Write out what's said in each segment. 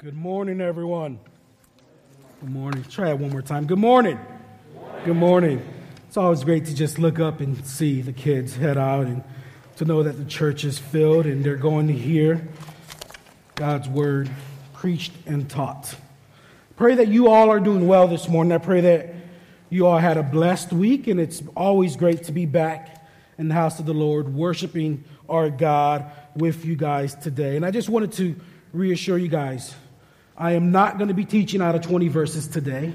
Good morning, everyone. Good morning. Try it one more time. Good morning. Good morning. Good morning. It's always great to just look up and see the kids head out and to know that the church is filled and they're going to hear God's word preached and taught. Pray that you all are doing well this morning. I pray that you all had a blessed week, and it's always great to be back in the house of the Lord, worshiping our God with you guys today. And I just wanted to reassure you guys I am not going to be teaching out of 20 verses today.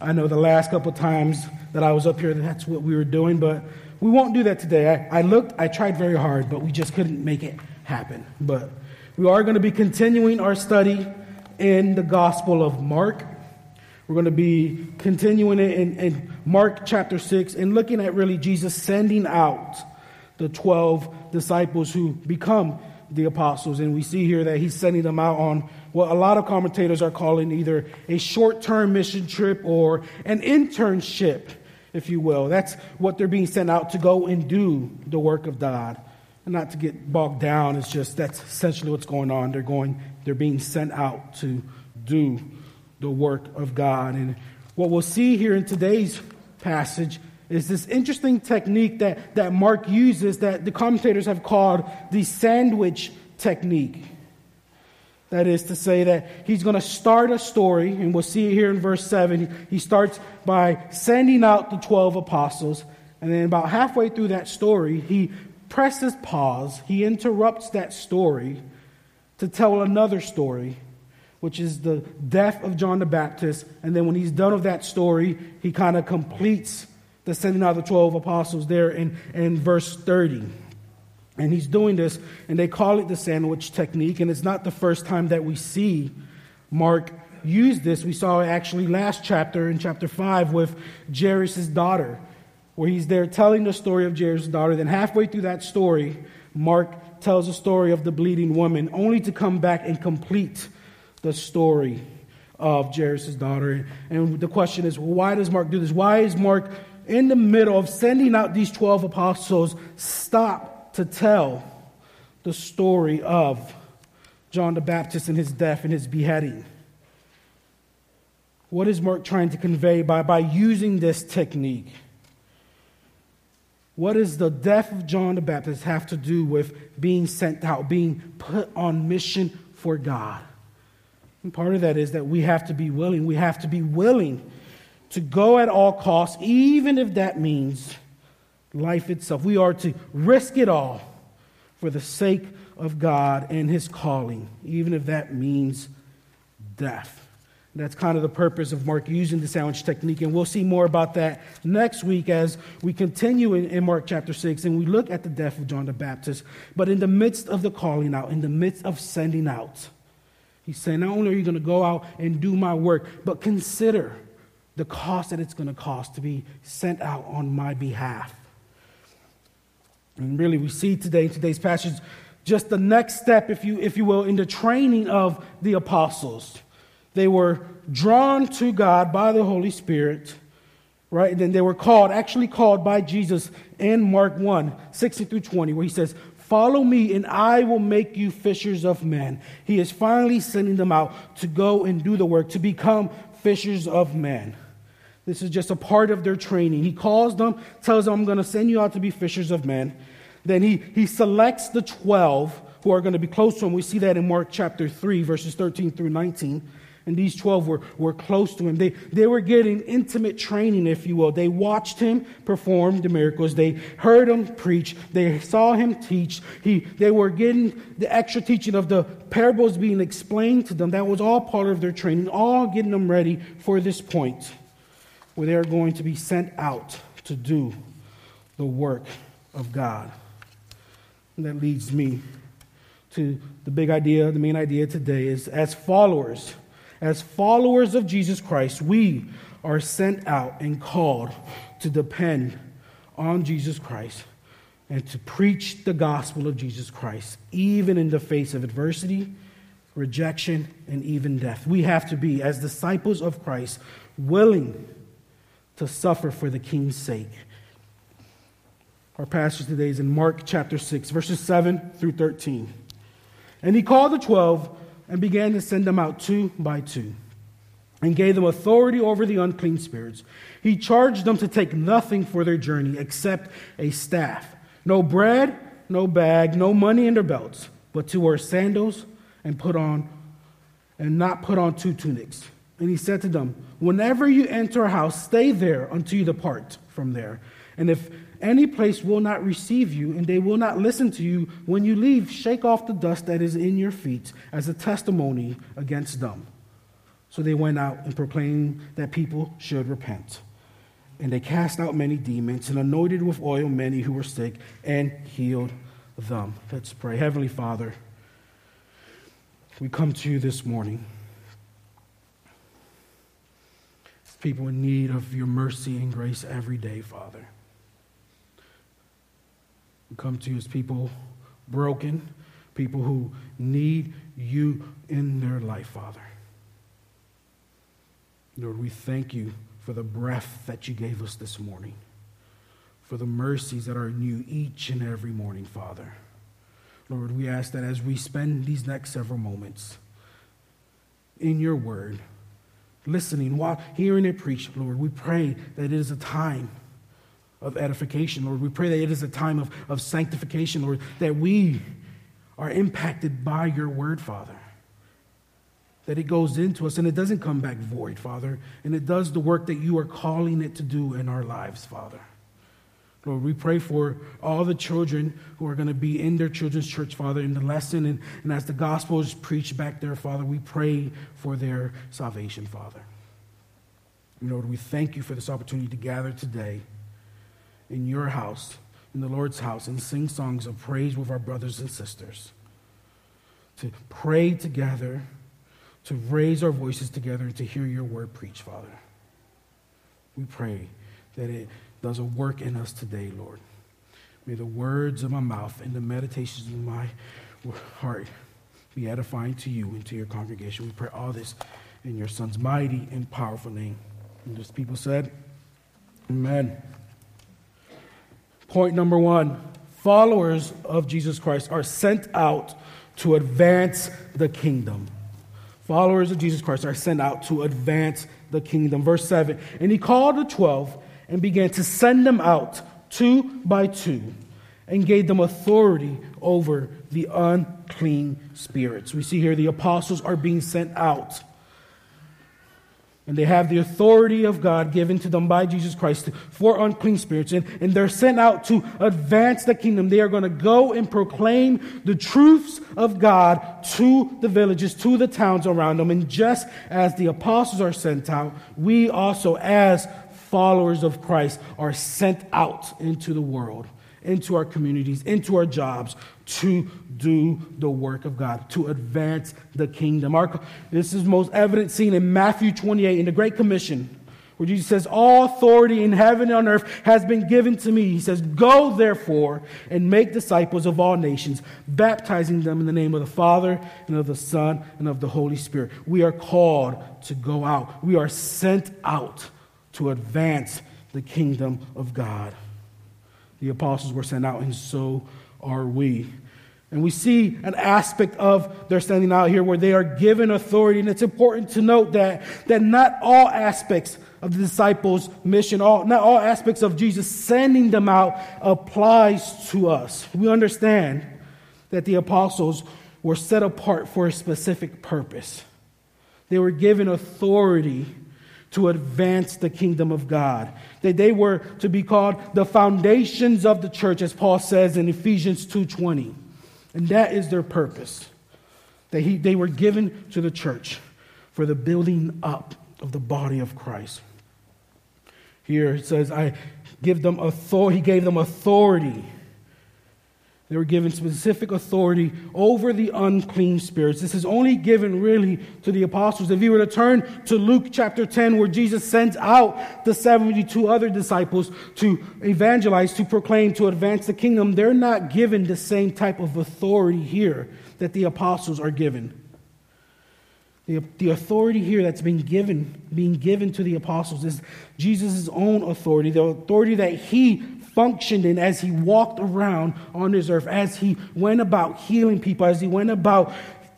I know the last couple times that I was up here, that's what we were doing, but we won't do that today. I, I looked, I tried very hard, but we just couldn't make it happen. But we are going to be continuing our study in the Gospel of Mark. We're going to be continuing it in, in Mark chapter 6 and looking at really Jesus sending out the 12 disciples who become the apostles. And we see here that he's sending them out on what a lot of commentators are calling either a short term mission trip or an internship, if you will. That's what they're being sent out to go and do the work of God. And not to get bogged down, it's just that's essentially what's going on. They're going, they're being sent out to do the work of God. And what we'll see here in today's passage is this interesting technique that, that Mark uses that the commentators have called the sandwich technique. That is to say, that he's going to start a story, and we'll see it here in verse 7. He starts by sending out the 12 apostles, and then about halfway through that story, he presses pause. He interrupts that story to tell another story, which is the death of John the Baptist. And then when he's done with that story, he kind of completes the sending out the 12 apostles there in, in verse 30. And he's doing this, and they call it the sandwich technique. And it's not the first time that we see Mark use this. We saw it actually last chapter, in chapter 5, with Jairus' daughter, where he's there telling the story of Jairus' daughter. Then, halfway through that story, Mark tells the story of the bleeding woman, only to come back and complete the story of Jairus' daughter. And the question is, why does Mark do this? Why is Mark in the middle of sending out these 12 apostles stop to tell the story of John the Baptist and his death and his beheading. What is Mark trying to convey by, by using this technique? What does the death of John the Baptist have to do with being sent out, being put on mission for God? And part of that is that we have to be willing. We have to be willing to go at all costs, even if that means life itself. We are to risk it all for the sake of God and His calling, even if that means death. That's kind of the purpose of Mark using the sandwich technique. And we'll see more about that next week as we continue in, in, Mark chapter 6 and we look at the death of John the Baptist. But in the midst of the calling out, in the midst of sending out, he's saying, not only are you going to go out and do my work, but consider the cost that it's going to cost to be sent out on my behalf. And really, we see today in today's passage just the next step, if you, if you will, in the training of the apostles. They were drawn to God by the Holy Spirit, right? And then they were called, actually called by Jesus in Mark 1 16 through 20, where he says, Follow me, and I will make you fishers of men. He is finally sending them out to go and do the work, to become fishers of men. This is just a part of their training. He calls them, tells them, I'm going to send you out to be fishers of men. Then he, he selects the 12 who are going to be close to him. We see that in Mark chapter 3, verses 13 through 19. And these 12 were, were close to him. They, they were getting intimate training, if you will. They watched him perform the miracles. They heard him preach. They saw him teach. He, they were getting the extra teaching of the parables being explained to them. That was all part of their training, all getting them ready for this point where they are going to be sent out to do the work of God. And that leads me to the big idea, the main idea today is as followers, as followers of Jesus Christ, we are sent out and called to depend on Jesus Christ and to preach the gospel of Jesus Christ, even in the face of adversity, rejection, and even death. We have to be, as disciples of Christ, willing to suffer for the king's sake. Our passage today is in Mark chapter 6, verses 7 through 13. And he called the twelve and began to send them out two by two and gave them authority over the unclean spirits. He charged them to take nothing for their journey except a staff no bread, no bag, no money in their belts, but to wear sandals and put on and not put on two tunics. And he said to them, Whenever you enter a house, stay there until you depart from there. And if any place will not receive you, and they will not listen to you, when you leave, shake off the dust that is in your feet as a testimony against them. So they went out and proclaimed that people should repent. And they cast out many demons and anointed with oil many who were sick and healed them. Let's pray. Heavenly Father, we come to you this morning. People in need of your mercy and grace every day, Father. We come to you as people broken, people who need you in their life, Father. Lord, we thank you for the breath that you gave us this morning, for the mercies that are new each and every morning, Father. Lord, we ask that as we spend these next several moments in your word, listening while hearing it preached, Lord, we pray that it is a time of edification, Lord. We pray that it is a time of, of sanctification, Lord, that we are impacted by your word, Father that it goes into us and it doesn't come back void, Father. And it does the work that you are calling it to do in our lives, Father. Lord, we pray for all the children who are going to be in their children's church, Father, in the lesson. And, and as the gospel is preached back there, Father, we pray for their salvation, Father. Lord, we thank you for this opportunity to gather today in your house, in the Lord's house, and sing songs of praise with our brothers and sisters. To pray together to raise our voices together and to hear your word preached, Father. We pray that it does a work in us today, Lord. May the words of my mouth and the meditations of my heart be edifying to you and to your congregation. We pray all this in your Son's mighty and powerful name. And those people said, Amen. Point number one followers of Jesus Christ are sent out to advance the kingdom followers of Jesus Christ are sent out to advance the kingdom. Verse 7 And he called the twelve and began to send them out two by two and gave them authority over the unclean spirits. We see here the apostles are being sent out and they have the authority of God given to them by Jesus Christ for unclean spirits. And, and they're sent out to advance the kingdom. They are going to go and proclaim the truths of God to the villages, to the towns around them. And just as the apostles are sent out, we also, as followers of Christ, are sent out into the world, into our communities, into our jobs to do the work of God, to advance the kingdom. Our, this is most evident seen in Matthew 28 in the Great Commission, where Jesus says, All authority in heaven and on earth has been given to me. He says, Go therefore and make disciples of all nations, baptizing them in the name of the Father and of the Son and of the Holy Spirit. We are called to go out, we are sent out to advance the kingdom of God. The apostles were sent out, and so are we. And we see an aspect of their standing out here where they are given authority. And it's important to note that, that not all aspects of the disciples' mission, all, not all aspects of Jesus sending them out applies to us. We understand that the apostles were set apart for a specific purpose. They were given authority to advance the kingdom of God. That they were to be called the foundations of the church, as Paul says in Ephesians 2.20. And that is their purpose. That he, they were given to the church for the building up of the body of Christ. Here it says, I give them authority, he gave them authority they were given specific authority over the unclean spirits. This is only given really to the apostles. If you were to turn to Luke chapter 10, where Jesus sends out the 72 other disciples to evangelize, to proclaim, to advance the kingdom, they're not given the same type of authority here that the apostles are given. The, the authority here that's being given, being given to the apostles is Jesus' own authority, the authority that he functioned in as he walked around on this earth, as he went about healing people, as he went about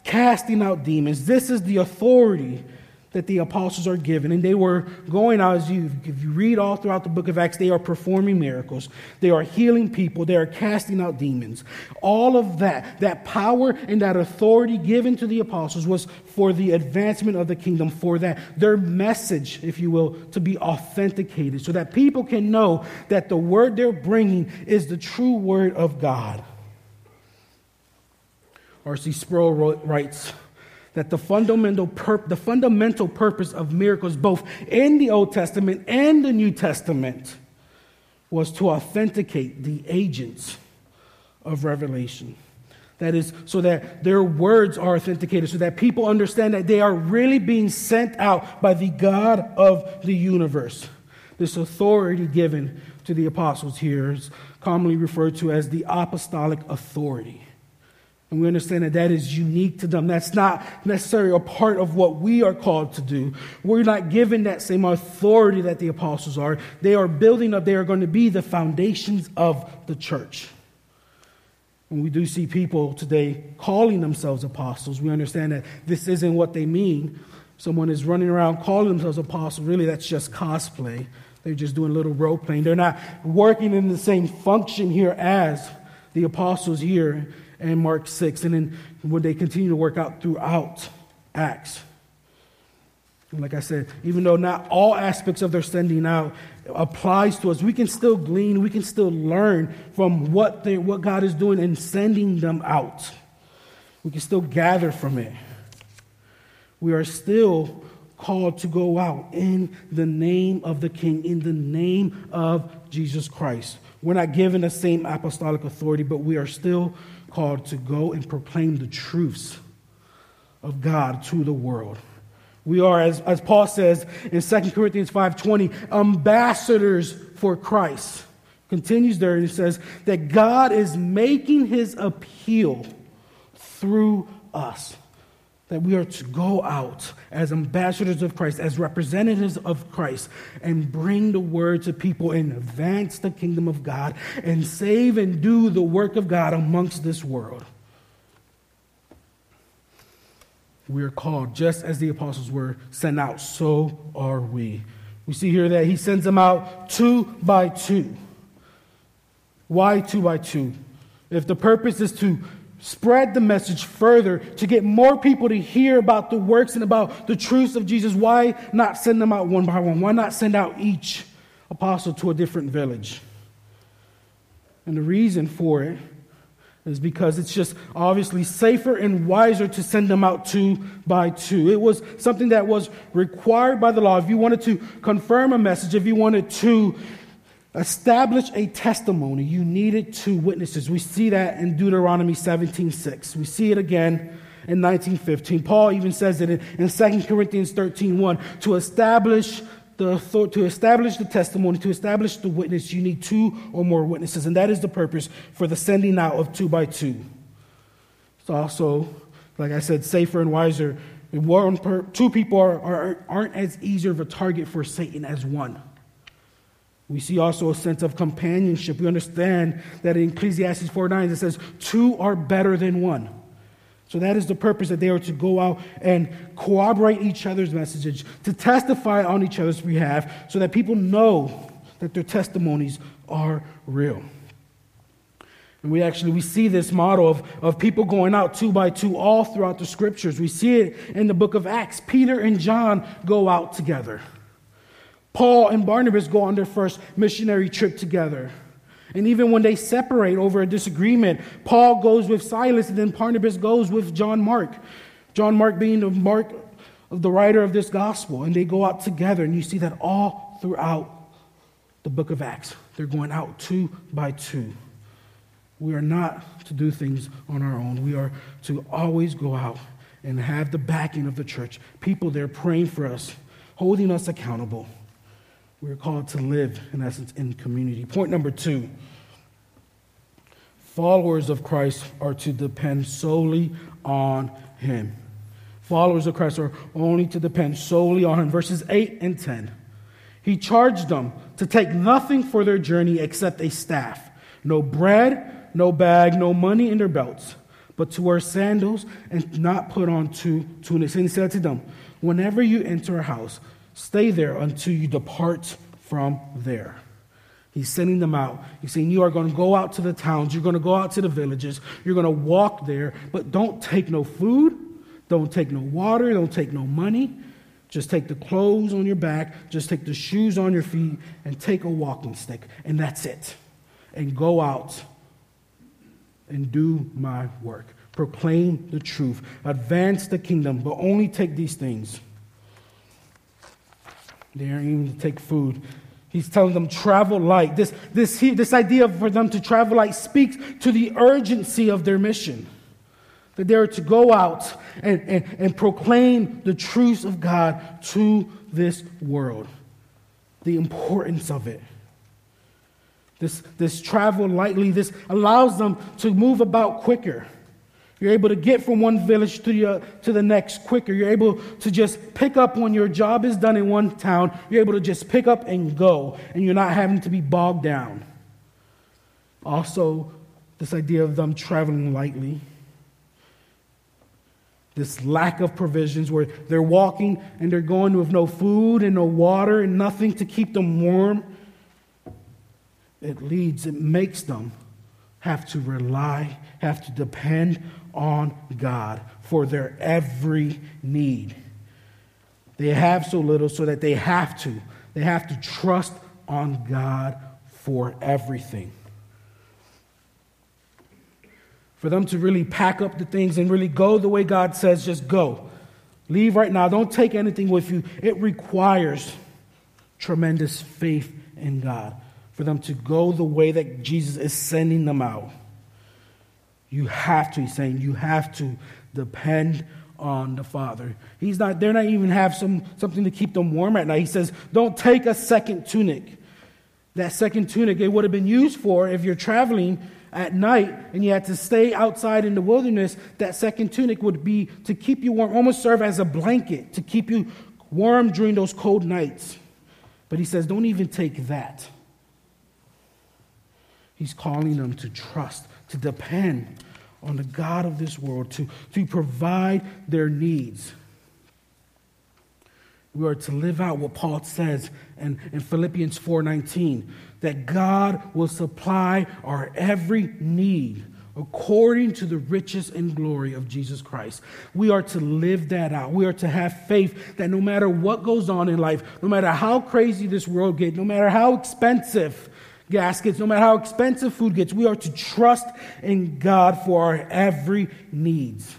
casting out demons. This is the authority that the apostles are given. And they were going out, as you, if you read all throughout the book of Acts, they are performing miracles. They are healing people. They are casting out demons. All of that, that power and that authority given to the apostles was for the advancement of the kingdom, for that their message, if you will, to be authenticated, so that people can know that the word they're bringing is the true word of God. R.C. Sproul writes, that the fundamental, pur- the fundamental purpose of miracles, both in the Old Testament and the New Testament, was to authenticate the agents of revelation. That is, so that their words are authenticated, so that people understand that they are really being sent out by the God of the universe. This authority given to the apostles here is commonly referred to as the apostolic authority. And we understand that that is unique to them. That's not necessarily a part of what we are called to do. We're not given that same authority that the apostles are. They are building up, they are going to be the foundations of the church. And we do see people today calling themselves apostles. We understand that this isn't what they mean. Someone is running around calling themselves apostles. Really, that's just cosplay. They're just doing a little role playing. They're not working in the same function here as the apostles here and Mark 6, and then when they continue to work out throughout Acts. And like I said, even though not all aspects of their sending out applies to us, we can still glean, we can still learn from what, they, what God is doing in sending them out. We can still gather from it. We are still called to go out in the name of the King, in the name of Jesus Christ. We're not given the same apostolic authority, but we are still called to go and proclaim the truths of God to the world. We are, as, as Paul says in 2 Corinthians 5.20, ambassadors for Christ. Continues there and he says that God is making his appeal through us that we are to go out as ambassadors of Christ, as representatives of Christ, and bring the word to people and advance the kingdom of God and save and do the work of God amongst this world. We are called, just as the apostles were sent out, so are we. We see here that he sends them out two by two. Why two by two? If the purpose is to spread the message further to get more people to hear about the works and about the truths of Jesus, why not send them out one by one? Why not send out each apostle to a different village? And the reason for it is because it's just obviously safer and wiser to send them out two by two. It was something that was required by the law. If you wanted to confirm a message, if you wanted to establish a testimony, you needed two witnesses. We see that in Deuteronomy 17:6. We see it again in 1915. Paul even says it in, in 2 Corinthians 13:1. To establish the to establish the testimony, to establish the witness, you need two or more witnesses, and that is the purpose for the sending out of two by two. It's also, like I said, safer and wiser. One per, two people are, are, aren't as easy of a target for Satan as one. We see also a sense of companionship. We understand that in Ecclesiastes 4 9 it says, Two are better than one. So that is the purpose that they are to go out and corroborate each other's messages, to testify on each other's behalf, so that people know that their testimonies are real. And we actually we see this model of, of people going out two by two all throughout the scriptures. We see it in the book of Acts. Peter and John go out together. Paul and Barnabas go on their first missionary trip together. And even when they separate over a disagreement, Paul goes with Silas and then Barnabas goes with John Mark. John Mark being the Mark of the writer of this gospel. And they go out together. And you see that all throughout the book of Acts. They're going out two by two. We are not to do things on our own. We are to always go out and have the backing of the church. People there praying for us, holding us accountable. We're called to live, in essence, in community. Point number two followers of Christ are to depend solely on Him. Followers of Christ are only to depend solely on Him. Verses 8 and 10. He charged them to take nothing for their journey except a staff no bread, no bag, no money in their belts but to wear sandals and not put on two tunics. And he said to them, Whenever you enter a house, stay there until you depart from there. He's sending them out. He's saying, You are going to go out to the towns, you're going to go out to the villages, you're going to walk there, but don't take no food, don't take no water, don't take no money. Just take the clothes on your back, just take the shoes on your feet, and take a walking stick, and that's it. And go out and do my work. Proclaim the truth, advance the kingdom, but only take these things. They aren't even to take food. He's telling them travel light. This, this, this idea for them to travel light speaks to the urgency of their mission that they are to go out and, and, and proclaim the truths of God to this world, the importance of it. This, this travel lightly, this allows them to move about quicker. You're able to get from one village to the, to the next quicker. You're able to just pick up when your job is done in one town. You're able to just pick up and go, and you're not having to be bogged down. Also, this idea of them traveling lightly this lack of provisions where they're walking and they're going with no food and no water and nothing to keep them warm. It leads, it makes them have to rely, have to depend on God for their every need. They have so little so that they have to. They have to trust on God for everything for them to really pack up the things and really go the way God says, just go. Leave right now. Don't take anything with you. It requires tremendous faith in God for them to go the way that Jesus is sending them out. You have to, he's saying, you have to depend on the Father. He's not, they're not even have some, something to keep them warm at night. He says, don't take a second tunic. That second tunic, it would have been used for if you're traveling at night and you had to stay outside in the wilderness, that second tunic would be to keep you warm, almost serve as a blanket to keep you warm during those cold nights. But he says, don't even take that. He's calling them to trust, to depend on the God of this world, to, to provide their needs. We are to live out what Paul says in, in Philippians 4:19 that God will supply our every need according to the riches and glory of Jesus Christ. We are to live that out. We are to have faith that no matter what goes on in life, no matter how crazy this world gets, no matter how expensive gas gets, no matter how expensive food gets, we are to trust in God for our every needs.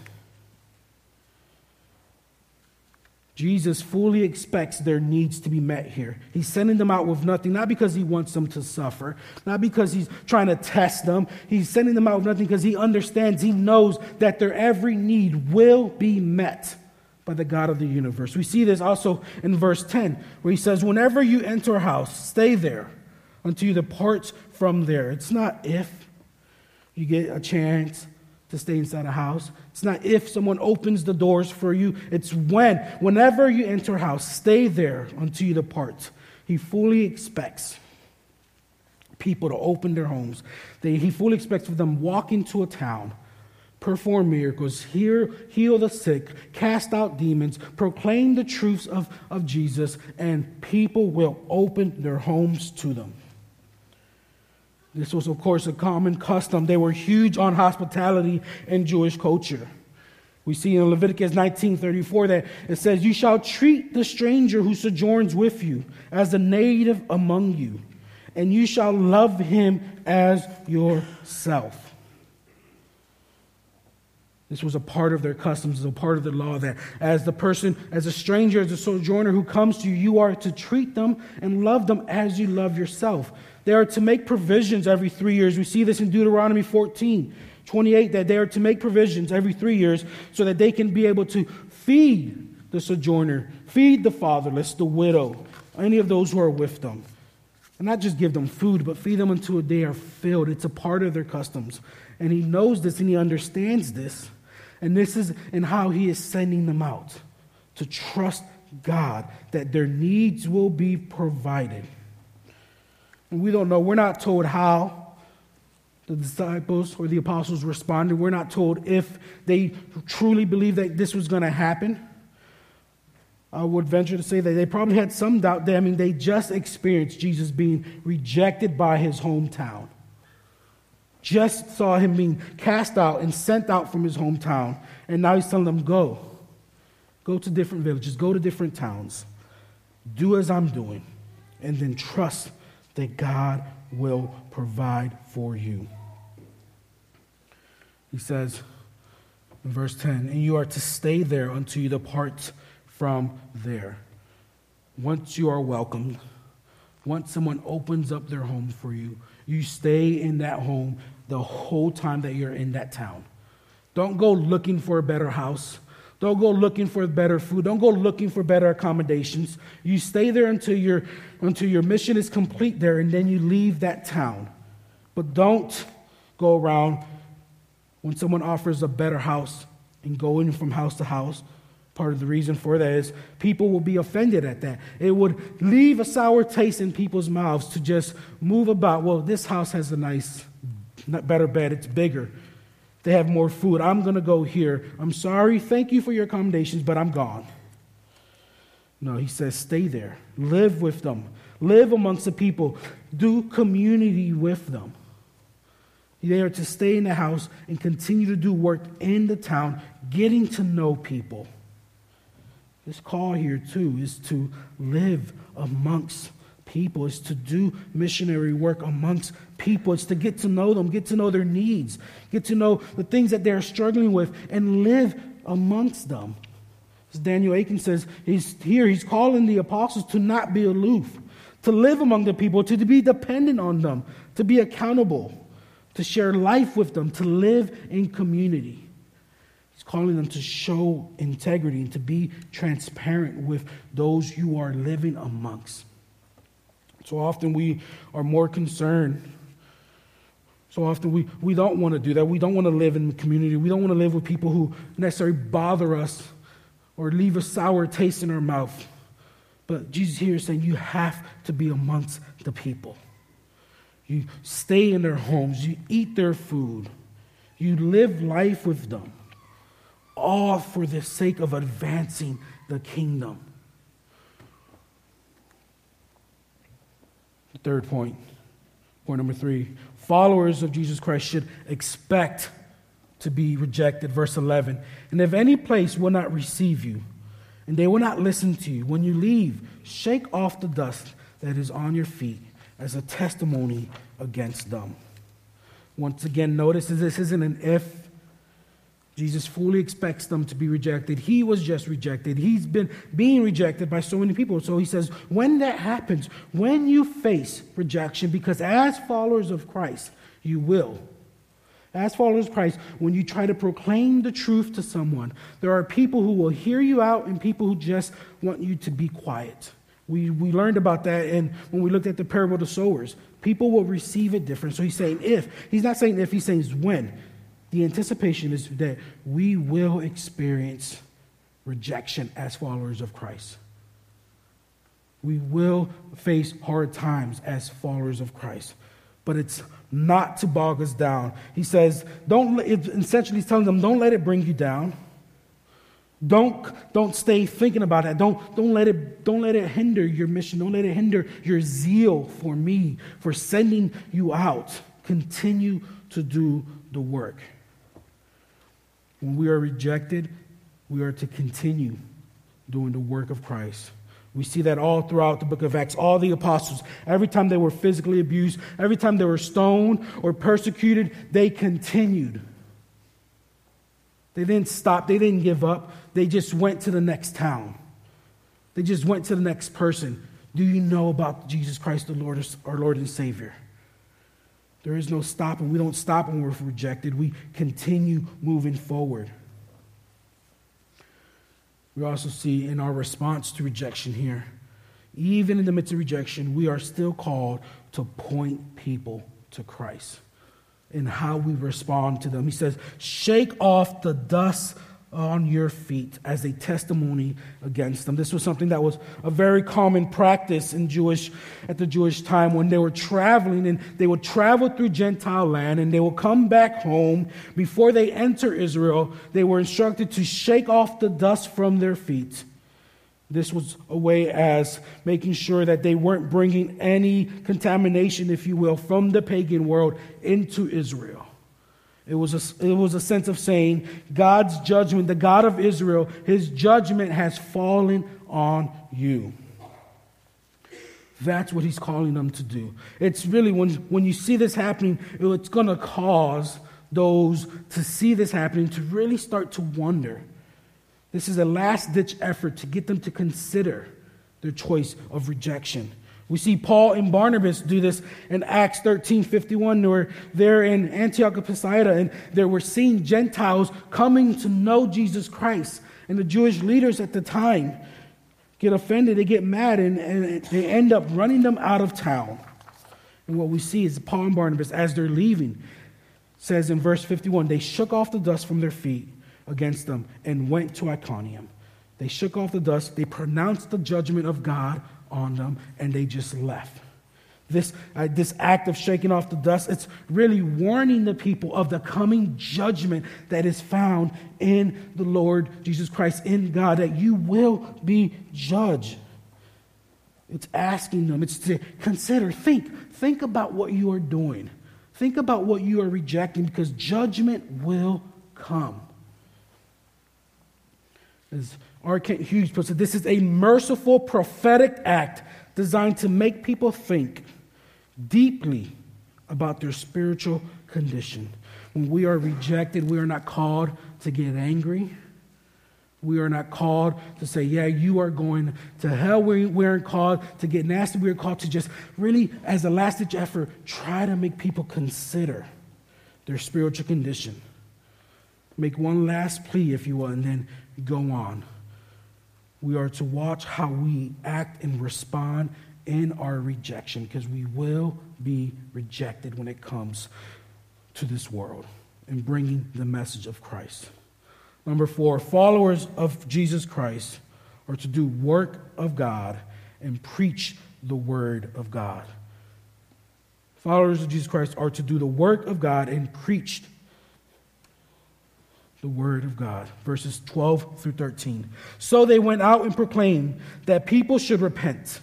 Jesus fully expects their needs to be met here. He's sending them out with nothing, not because he wants them to suffer, not because he's trying to test them. He's sending them out with nothing because he understands, he knows that their every need will be met by the God of the universe. We see this also in verse 10, where he says, Whenever you enter a house, stay there until you depart from there. It's not if you get a chance to stay inside a house. It's not if someone opens the doors for you, it's when. Whenever you enter a house, stay there until you depart. He fully expects people to open their homes. They, he fully expects for them to walk into a town, perform miracles, heal, heal the sick, cast out demons, proclaim the truths of, of Jesus, and people will open their homes to them. This was, of course, a common custom. They were huge on hospitality in Jewish culture. We see in Leviticus 19:34 that it says, "You shall treat the stranger who sojourns with you as a native among you, and you shall love him as yourself." This was a part of their customs, a part of the law that as the person, as a stranger, as a sojourner who comes to you, you are to treat them and love them as you love yourself. They are to make provisions every three years. We see this in Deuteronomy 14, 28, that they are to make provisions every three years so that they can be able to feed the sojourner, feed the fatherless, the widow, any of those who are with them. And not just give them food, but feed them until they are filled. It's a part of their customs. And he knows this and he understands this. And this is in how he is sending them out to trust God that their needs will be provided. And we don't know, we're not told how the disciples or the apostles responded. We're not told if they truly believed that this was going to happen. I would venture to say that they probably had some doubt. I mean, they just experienced Jesus being rejected by his hometown. Just saw him being cast out and sent out from his hometown. And now he's telling them, go. Go to different villages, go to different towns. Do as I'm doing. And then trust that God will provide for you. He says in verse 10, and you are to stay there until you depart from there. Once you are welcomed, once someone opens up their home for you, you stay in that home the whole time that you're in that town. Don't go looking for a better house. Don't go looking for better food. Don't go looking for better accommodations. You stay there until your, until your mission is complete there, and then you leave that town. But don't go around when someone offers a better house and going from house to house. Part of the reason for that is people will be offended at that. It would leave a sour taste in people's mouths to just move about. Well, this house has a nice, better bed, it's bigger. They have more food. I'm going to go here. I'm sorry. Thank you for your accommodations, but I'm gone. No, he says, stay there. Live with them. Live amongst the people. Do community with them. They are to stay in the house and continue to do work in the town, getting to know people. This call here, too, is to live amongst people. It's to do missionary work amongst people. It's to get to know them, get to know their needs, get to know the things that they're struggling with, and live amongst them. As Daniel Akin says, he's here, he's calling the apostles to not be aloof, to live among the people, to be dependent on them, to be accountable, to share life with them, to live in community. He's calling them to show integrity and to be transparent with those you are living amongst. So often we are more concerned. So often we, we don't want to do that. We don't want to live in the community. We don't want to live with people who necessarily bother us or leave a sour taste in our mouth. But Jesus here is saying you have to be amongst the people. You stay in their homes, you eat their food, you live life with them, all for the sake of advancing the kingdom. Third point, point number three followers of Jesus Christ should expect to be rejected. Verse 11. And if any place will not receive you, and they will not listen to you, when you leave, shake off the dust that is on your feet as a testimony against them. Once again, notice this isn't an if Jesus fully expects them to be rejected. He was just rejected. He's been being rejected by so many people. So he says, when that happens, when you face rejection, because as followers of Christ, you will. As followers of Christ, when you try to proclaim the truth to someone, there are people who will hear you out and people who just want you to be quiet. We, we learned about that and when we looked at the parable of the sowers. People will receive it different. So he's saying if. He's not saying if, he's saying when the anticipation is that we will experience rejection as followers of Christ. We will face hard times as followers of Christ, but it's not to bog us down. He says, don't, essentially, he's telling them, don't let it bring you down. Don't, don't stay thinking about that. Don't, don't, let it, don't let it hinder your mission. Don't let it hinder your zeal for me, for sending you out. Continue to do the work. When we are rejected, we are to continue doing the work of Christ. We see that all throughout the book of Acts. All the apostles, every time they were physically abused, every time they were stoned or persecuted, they continued. They didn't stop, they didn't give up. They just went to the next town. They just went to the next person. Do you know about Jesus Christ, the Lord, our Lord and Savior? There is no stopping. We don't stop when we're rejected. We continue moving forward. We also see in our response to rejection here, even in the midst of rejection, we are still called to point people to Christ in how we respond to them. He says, Shake off the dust on your feet as a testimony against them. This was something that was a very common practice in Jewish at the Jewish time when they were traveling and they would travel through Gentile land and they would come back home before they enter Israel. They were instructed to shake off the dust from their feet. This was a way as making sure that they weren't bringing any contamination, if you will, from the pagan world into Israel. It was, a, it was a sense of saying, God's judgment, the God of Israel, his judgment has fallen on you. That's what he's calling them to do. It's really, when, when you see this happening, it's going to cause those to see this happening to really start to wonder. This is a last ditch effort to get them to consider their choice of rejection. We see Paul and Barnabas do this in Acts 13 51, where they're in Antioch of Pisidia and they were seeing Gentiles coming to know Jesus Christ. And the Jewish leaders at the time get offended, they get mad, and, and they end up running them out of town. And what we see is Paul and Barnabas, as they're leaving, says in verse 51 they shook off the dust from their feet against them and went to Iconium. They shook off the dust, they pronounced the judgment of God on them and they just left. This, uh, this act of shaking off the dust, it's really warning the people of the coming judgment that is found in the Lord Jesus Christ, in God, that you will be judged. It's asking them, it's to consider, think, think about what you are doing. Think about what you are rejecting because judgment will come. As R. Kent Hughes puts it, this is a merciful prophetic act designed to make people think deeply about their spiritual condition. When we are rejected, we are not called to get angry. We are not called to say, yeah, you are going to hell. We, we aren't called to get nasty. We are called to just really, as a last ditch effort, try to make people consider their spiritual condition. Make one last plea, if you will, and then go on. We are to watch how we act and respond in our rejection because we will be rejected when it comes to this world and bringing the message of Christ. Number four, followers of Jesus Christ are to do work of God and preach the word of God. Followers of Jesus Christ are to do the work of God and preach the word of God. Verses 12 through 13. So they went out and proclaimed that people should repent.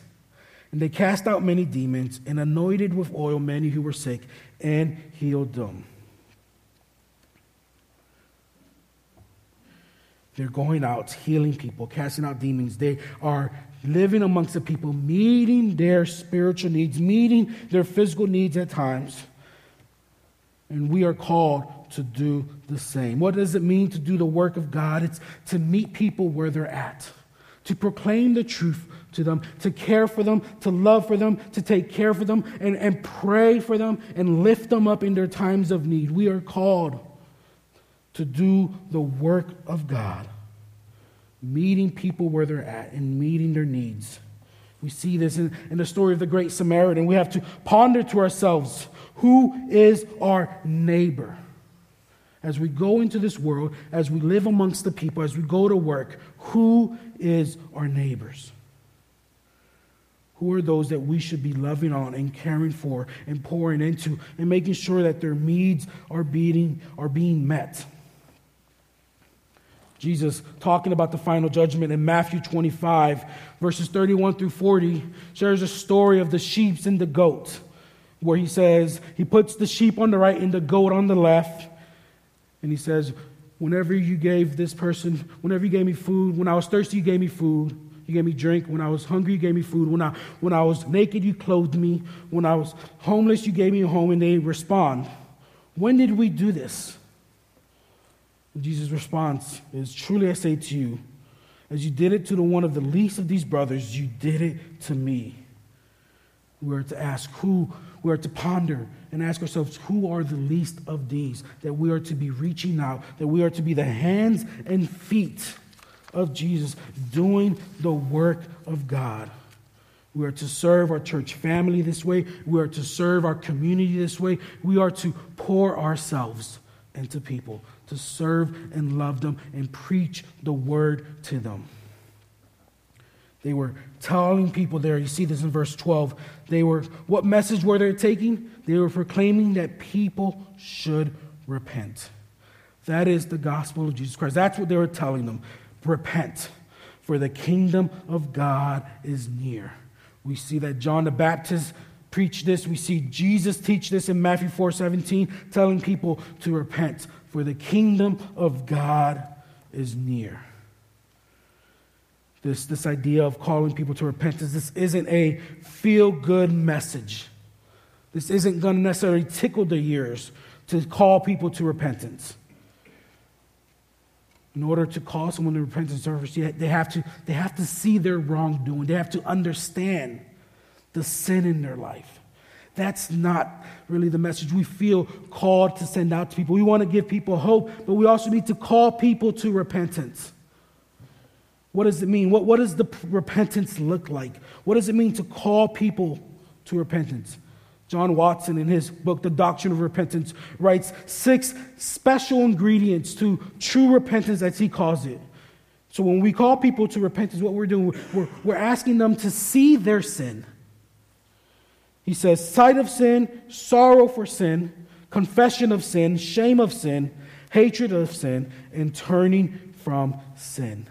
And they cast out many demons and anointed with oil many who were sick and healed them. They're going out, healing people, casting out demons. They are living amongst the people, meeting their spiritual needs, meeting their physical needs at times. And we are called to do the same. What does it mean to do the work of God? It's to meet people where they're at, to proclaim the truth to them, to care for them, to love for them, to take care for them, and, and pray for them and lift them up in their times of need. We are called to do the work of God, meeting people where they're at and meeting their needs. We see this in, in the story of the Great Samaritan. We have to ponder to ourselves who is our neighbor? As we go into this world, as we live amongst the people, as we go to work, who is our neighbors? Who are those that we should be loving on and caring for and pouring into and making sure that their needs are being, are being met? Jesus, talking about the final judgment in Matthew 25, verses 31 through 40, shares a story of the sheep and the goat, where he says, He puts the sheep on the right and the goat on the left. And he says, Whenever you gave this person, whenever you gave me food, when I was thirsty, you gave me food. You gave me drink. When I was hungry, you gave me food. When I, when I was naked, you clothed me. When I was homeless, you gave me a home. And they respond, When did we do this? And Jesus' response is Truly I say to you, as you did it to the one of the least of these brothers, you did it to me. We are to ask who, we are to ponder and ask ourselves, who are the least of these that we are to be reaching out, that we are to be the hands and feet of Jesus doing the work of God. We are to serve our church family this way. We are to serve our community this way. We are to pour ourselves into people, to serve and love them and preach the word to them. They were telling people there, you see this in verse 12. They were, what message were they taking? They were proclaiming that people should repent. That is the gospel of Jesus Christ. That's what they were telling them. Repent, for the kingdom of God is near. We see that John the Baptist preached this. We see Jesus teach this in Matthew 4 17, telling people to repent, for the kingdom of God is near. This, this idea of calling people to repentance, this isn't a feel good message. This isn't going to necessarily tickle the ears to call people to repentance. In order to call someone to repentance service, they have to, they have to see their wrongdoing. They have to understand the sin in their life. That's not really the message we feel called to send out to people. We want to give people hope, but we also need to call people to repentance. What does it mean? What, what does the repentance look like? What does it mean to call people to repentance? John Watson, in his book, The Doctrine of Repentance, writes six special ingredients to true repentance, as he calls it. So when we call people to repentance, what we're doing, we're, we're asking them to see their sin. He says, sight of sin, sorrow for sin, confession of sin, shame of sin, hatred of sin, and turning from sin.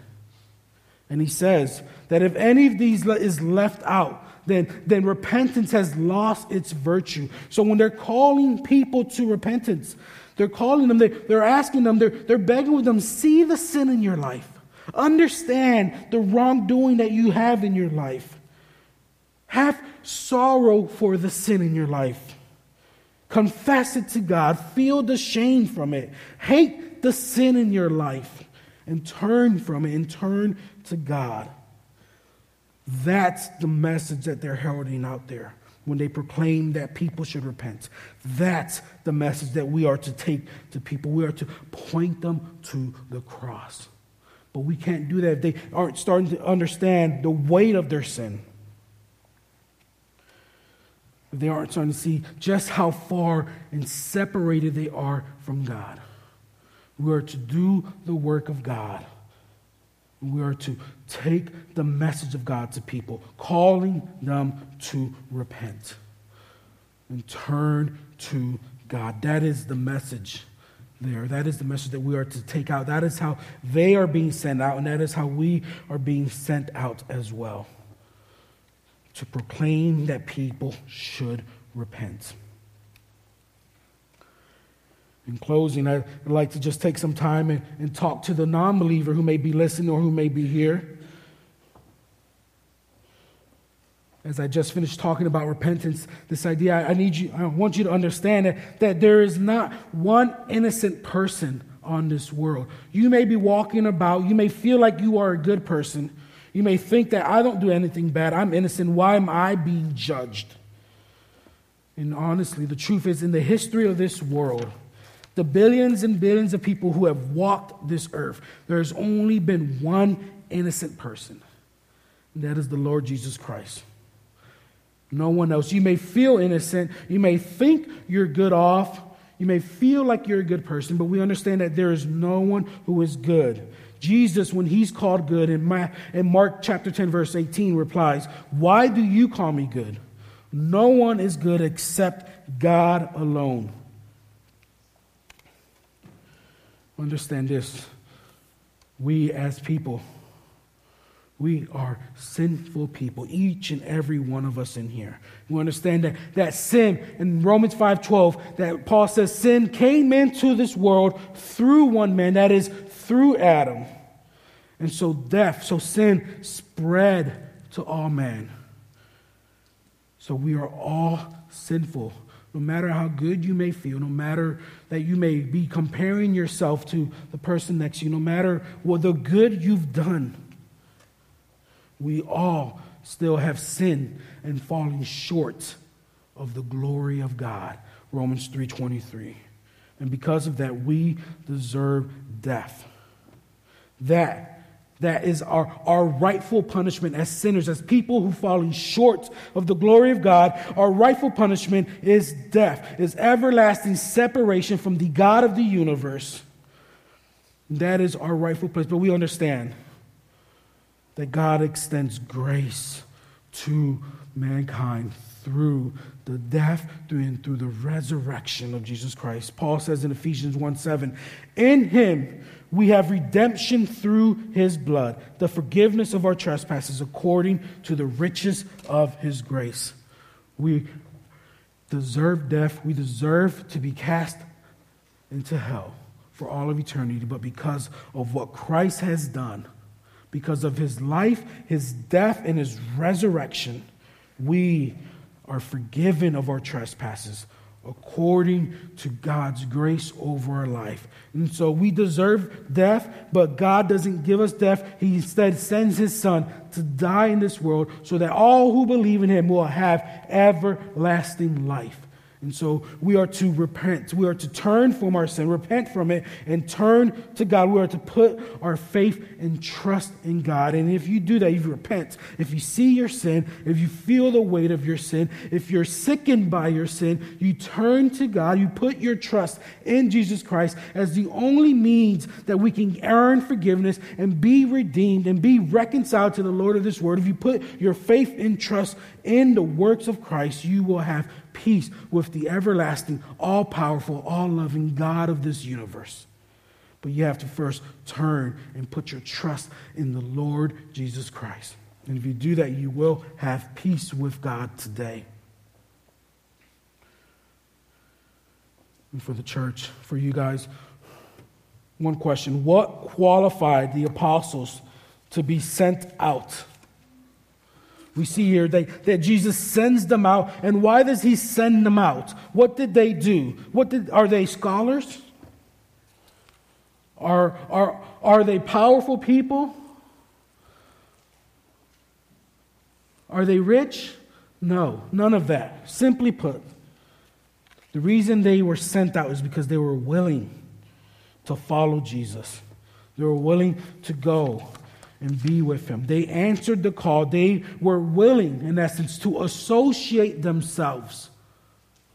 And he says that if any of these is left out, then, then repentance has lost its virtue. So when they're calling people to repentance, they're calling them, they, they're asking them, they're, they're begging with them, see the sin in your life. Understand the wrongdoing that you have in your life. Have sorrow for the sin in your life. Confess it to God. Feel the shame from it. Hate the sin in your life and turn from it and turn to God. That's the message that they're heralding out there when they proclaim that people should repent. That's the message that we are to take to people. We are to point them to the cross. But we can't do that if they aren't starting to understand the weight of their sin. If they aren't starting to see just how far and separated they are from God. We are to do the work of God. We are to take the message of God to people, calling them to repent and turn to God. That is the message there. That is the message that we are to take out. That is how they are being sent out, and that is how we are being sent out as well to proclaim that people should repent. In closing, I'd like to just take some time and, and talk to the non believer who may be listening or who may be here. As I just finished talking about repentance, this idea, I, I need you, I want you to understand that, that there is not one innocent person on this world. You may be walking about, you may feel like you are a good person. You may think that I don't do anything bad, I'm innocent. Why am I being judged? And honestly, the truth is, in the history of this world, the billions and billions of people who have walked this earth, there's only been one innocent person, and that is the Lord Jesus Christ. No one else. You may feel innocent, you may think you're good off, you may feel like you're a good person, but we understand that there is no one who is good. Jesus, when he's called good, in, Mark chapter 10, verse 18, replies, Why do you call me good? No one is good except God alone. Understand this. We as people, we are sinful people, each and every one of us in here. We understand that, that sin in Romans 5:12, that Paul says sin came into this world through one man, that is through Adam. And so death, so sin spread to all men. So we are all sinful no matter how good you may feel, no matter that you may be comparing yourself to the person next to you, no matter what the good you've done, we all still have sinned and fallen short of the glory of God. Romans 3:23. And because of that, we deserve death. That That is our, our rightful punishment as sinners, as people who falling short of the glory of God. Our rightful punishment is death, is everlasting separation from the God of the universe. That is our rightful place. But we understand that God extends grace to mankind through the death through, and through the resurrection of Jesus Christ. Paul says in Ephesians 1 7, In him we have redemption through his blood, the forgiveness of our trespasses according to the riches of his grace. We deserve death, we deserve to be cast into hell for all of eternity, but because of what Christ has done, because of his life, his death, and his resurrection, we are forgiven of our trespasses according to God's grace over our life. And so we deserve death, but God doesn't give us death. He instead sends his son to die in this world so that all who believe in him will have everlasting life. And so we are to repent. We are to turn from our sin, repent from it, and turn to God. We are to put our faith and trust in God. And if you do that, if you repent, if you see your sin, if you feel the weight of your sin, if you're sickened by your sin, you turn to God. You put your trust in Jesus Christ as the only means that we can earn forgiveness and be redeemed and be reconciled to the Lord of this world. If you put your faith and trust in the works of Christ, you will have peace with the everlasting, all powerful, all loving God of this universe. But you have to first turn and put your trust in the Lord Jesus Christ. And if you do that, you will have peace with God today. And for the church, for you guys, one question What qualified the apostles to be sent out? We see here that, that Jesus sends them out. And why does he send them out? What did they do? What did, are they scholars? Are, are, are they powerful people? Are they rich? No, none of that. Simply put, the reason they were sent out is because they were willing to follow Jesus. They were willing to go and be with him. They answered the call. They were willing, in essence, to associate themselves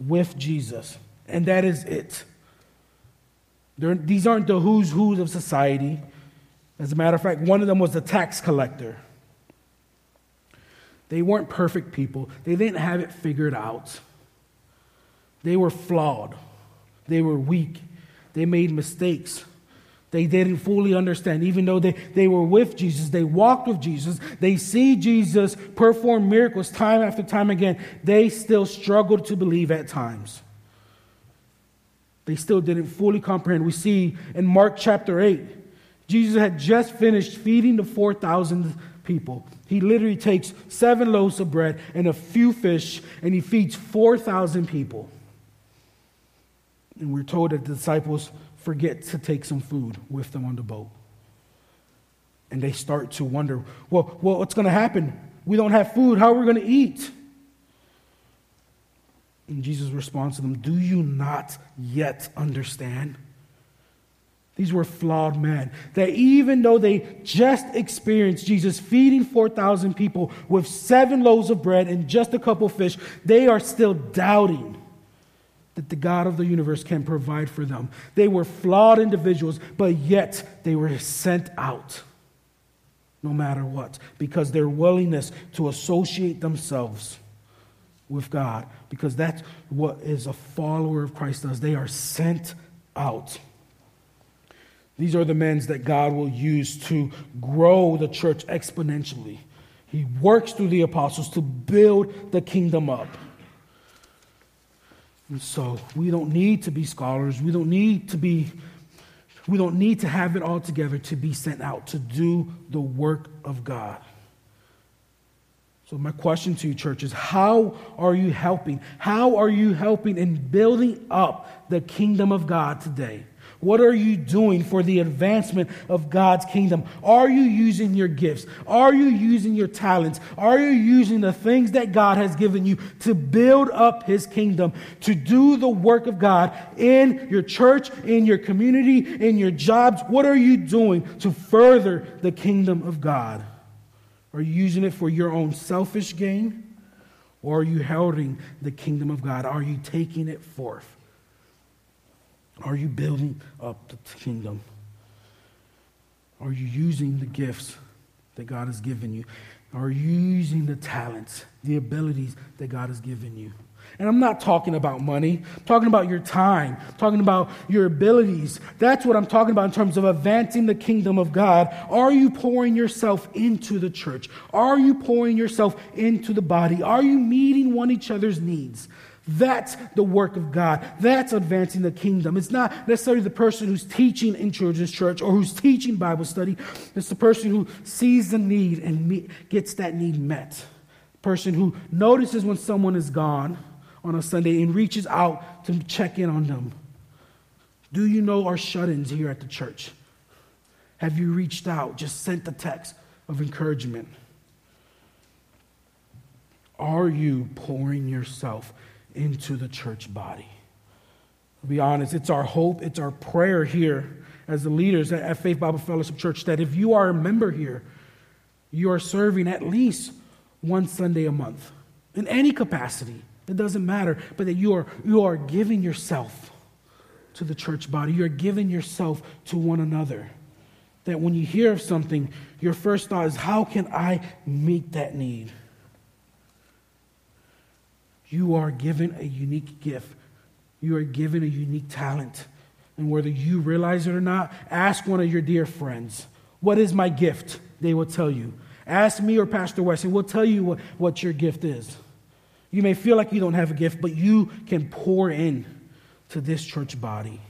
with Jesus. And that is it. They're, these aren't the who's who's of society. As a matter of fact, one of them was a tax collector. They weren't perfect people, they didn't have it figured out. They were flawed, they were weak, they made mistakes. They didn't fully understand. Even though they, they were with Jesus, they walked with Jesus, they see Jesus perform miracles time after time again, they still struggled to believe at times. They still didn't fully comprehend. We see in Mark chapter 8, Jesus had just finished feeding the 4,000 people. He literally takes seven loaves of bread and a few fish, and he feeds 4,000 people. And we're told that the disciples forget to take some food with them on the boat. And they start to wonder, well, well what's going to happen? We don't have food. How are we going to eat? And Jesus responds to them, Do you not yet understand? These were flawed men. That even though they just experienced Jesus feeding 4,000 people with seven loaves of bread and just a couple fish, they are still doubting that the God of the universe can provide for them. They were flawed individuals, but yet they were sent out no matter what because their willingness to associate themselves with God, because that's what is a follower of Christ does. They are sent out. These are the men that God will use to grow the church exponentially. He works through the apostles to build the kingdom up. And so we don't need to be scholars. We don't need to be, we don't need to have it all together to be sent out to do the work of God. So, my question to you, church, is how are you helping? How are you helping in building up the kingdom of God today? What are you doing for the advancement of God's kingdom? Are you using your gifts? Are you using your talents? Are you using the things that God has given you to build up his kingdom, to do the work of God in your church, in your community, in your jobs? What are you doing to further the kingdom of God? Are you using it for your own selfish gain? Or are you heralding the kingdom of God? Are you taking it forth? Are you building up the kingdom? Are you using the gifts that God has given you? Are you using the talents, the abilities that God has given you? And I'm not talking about money. I'm talking about your time, I'm talking about your abilities. That's what I'm talking about in terms of advancing the kingdom of God. Are you pouring yourself into the church? Are you pouring yourself into the body? Are you meeting one each other's needs? That's the work of God. That's advancing the kingdom. It's not necessarily the person who's teaching in children's church or who's teaching Bible study. It's the person who sees the need and meet, gets that need met. The person who notices when someone is gone on a Sunday and reaches out to check in on them. Do you know our shut ins here at the church? Have you reached out, just sent a text of encouragement? Are you pouring yourself into the church body. To be honest, it's our hope, it's our prayer here as the leaders at Faith Bible Fellowship Church that if you are a member here, you are serving at least one Sunday a month in any capacity. It doesn't matter, but that you are, you are giving yourself to the church body. You're giving yourself to one another. That when you hear of something, your first thought is, how can I meet that need? You are given a unique gift. You are given a unique talent. And whether you realize it or not, ask one of your dear friends, What is my gift? They will tell you. Ask me or Pastor West, and we'll tell you what, what your gift is. You may feel like you don't have a gift, but you can pour in to this church body.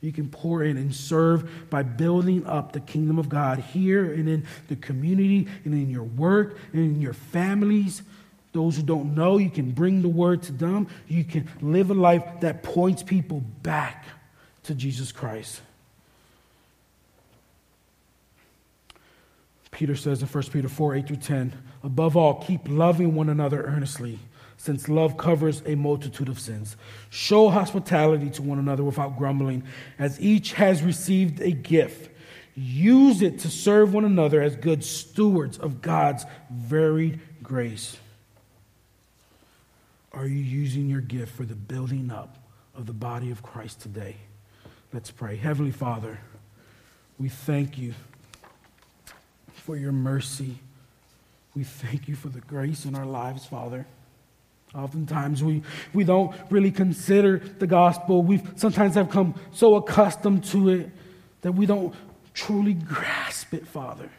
You can pour in and serve by building up the kingdom of God here and in the community and in your work and in your families those who don't know, you can bring the word to them. You can live a life that points people back to Jesus Christ. Peter says in 1 Peter 4 8 through 10, above all, keep loving one another earnestly, since love covers a multitude of sins. Show hospitality to one another without grumbling, as each has received a gift. Use it to serve one another as good stewards of God's varied grace. Are you using your gift for the building up of the body of Christ today? Let's pray. Heavenly Father, we thank you for your mercy. We thank you for the grace in our lives, Father. Oftentimes we, we don't really consider the gospel. We sometimes have come so accustomed to it that we don't truly grasp it, Father.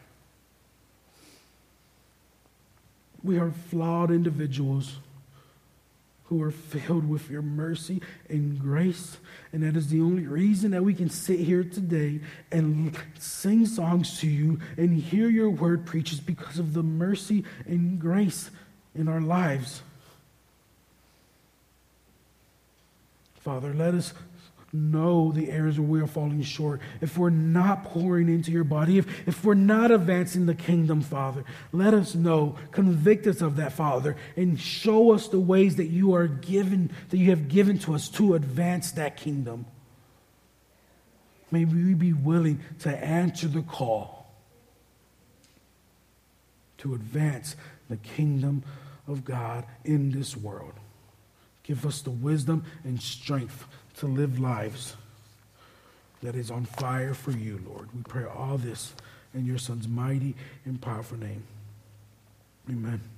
We are flawed individuals who are filled with your mercy and grace. And that is the only reason that we can sit here today and sing songs to you and hear your word preached because of the mercy and grace in our lives. Father, let us know the areas where we are falling short, if we're not pouring into your body, if, if we're not advancing the kingdom, Father, let us know, convict us of that, Father, and show us the ways that you are given, that you have given to us to advance that kingdom. May we be willing to answer the call to advance the kingdom of God in this world. Give us the wisdom and strength to live lives that is on fire for you, Lord. We pray all this in your Son's mighty and powerful name. Amen.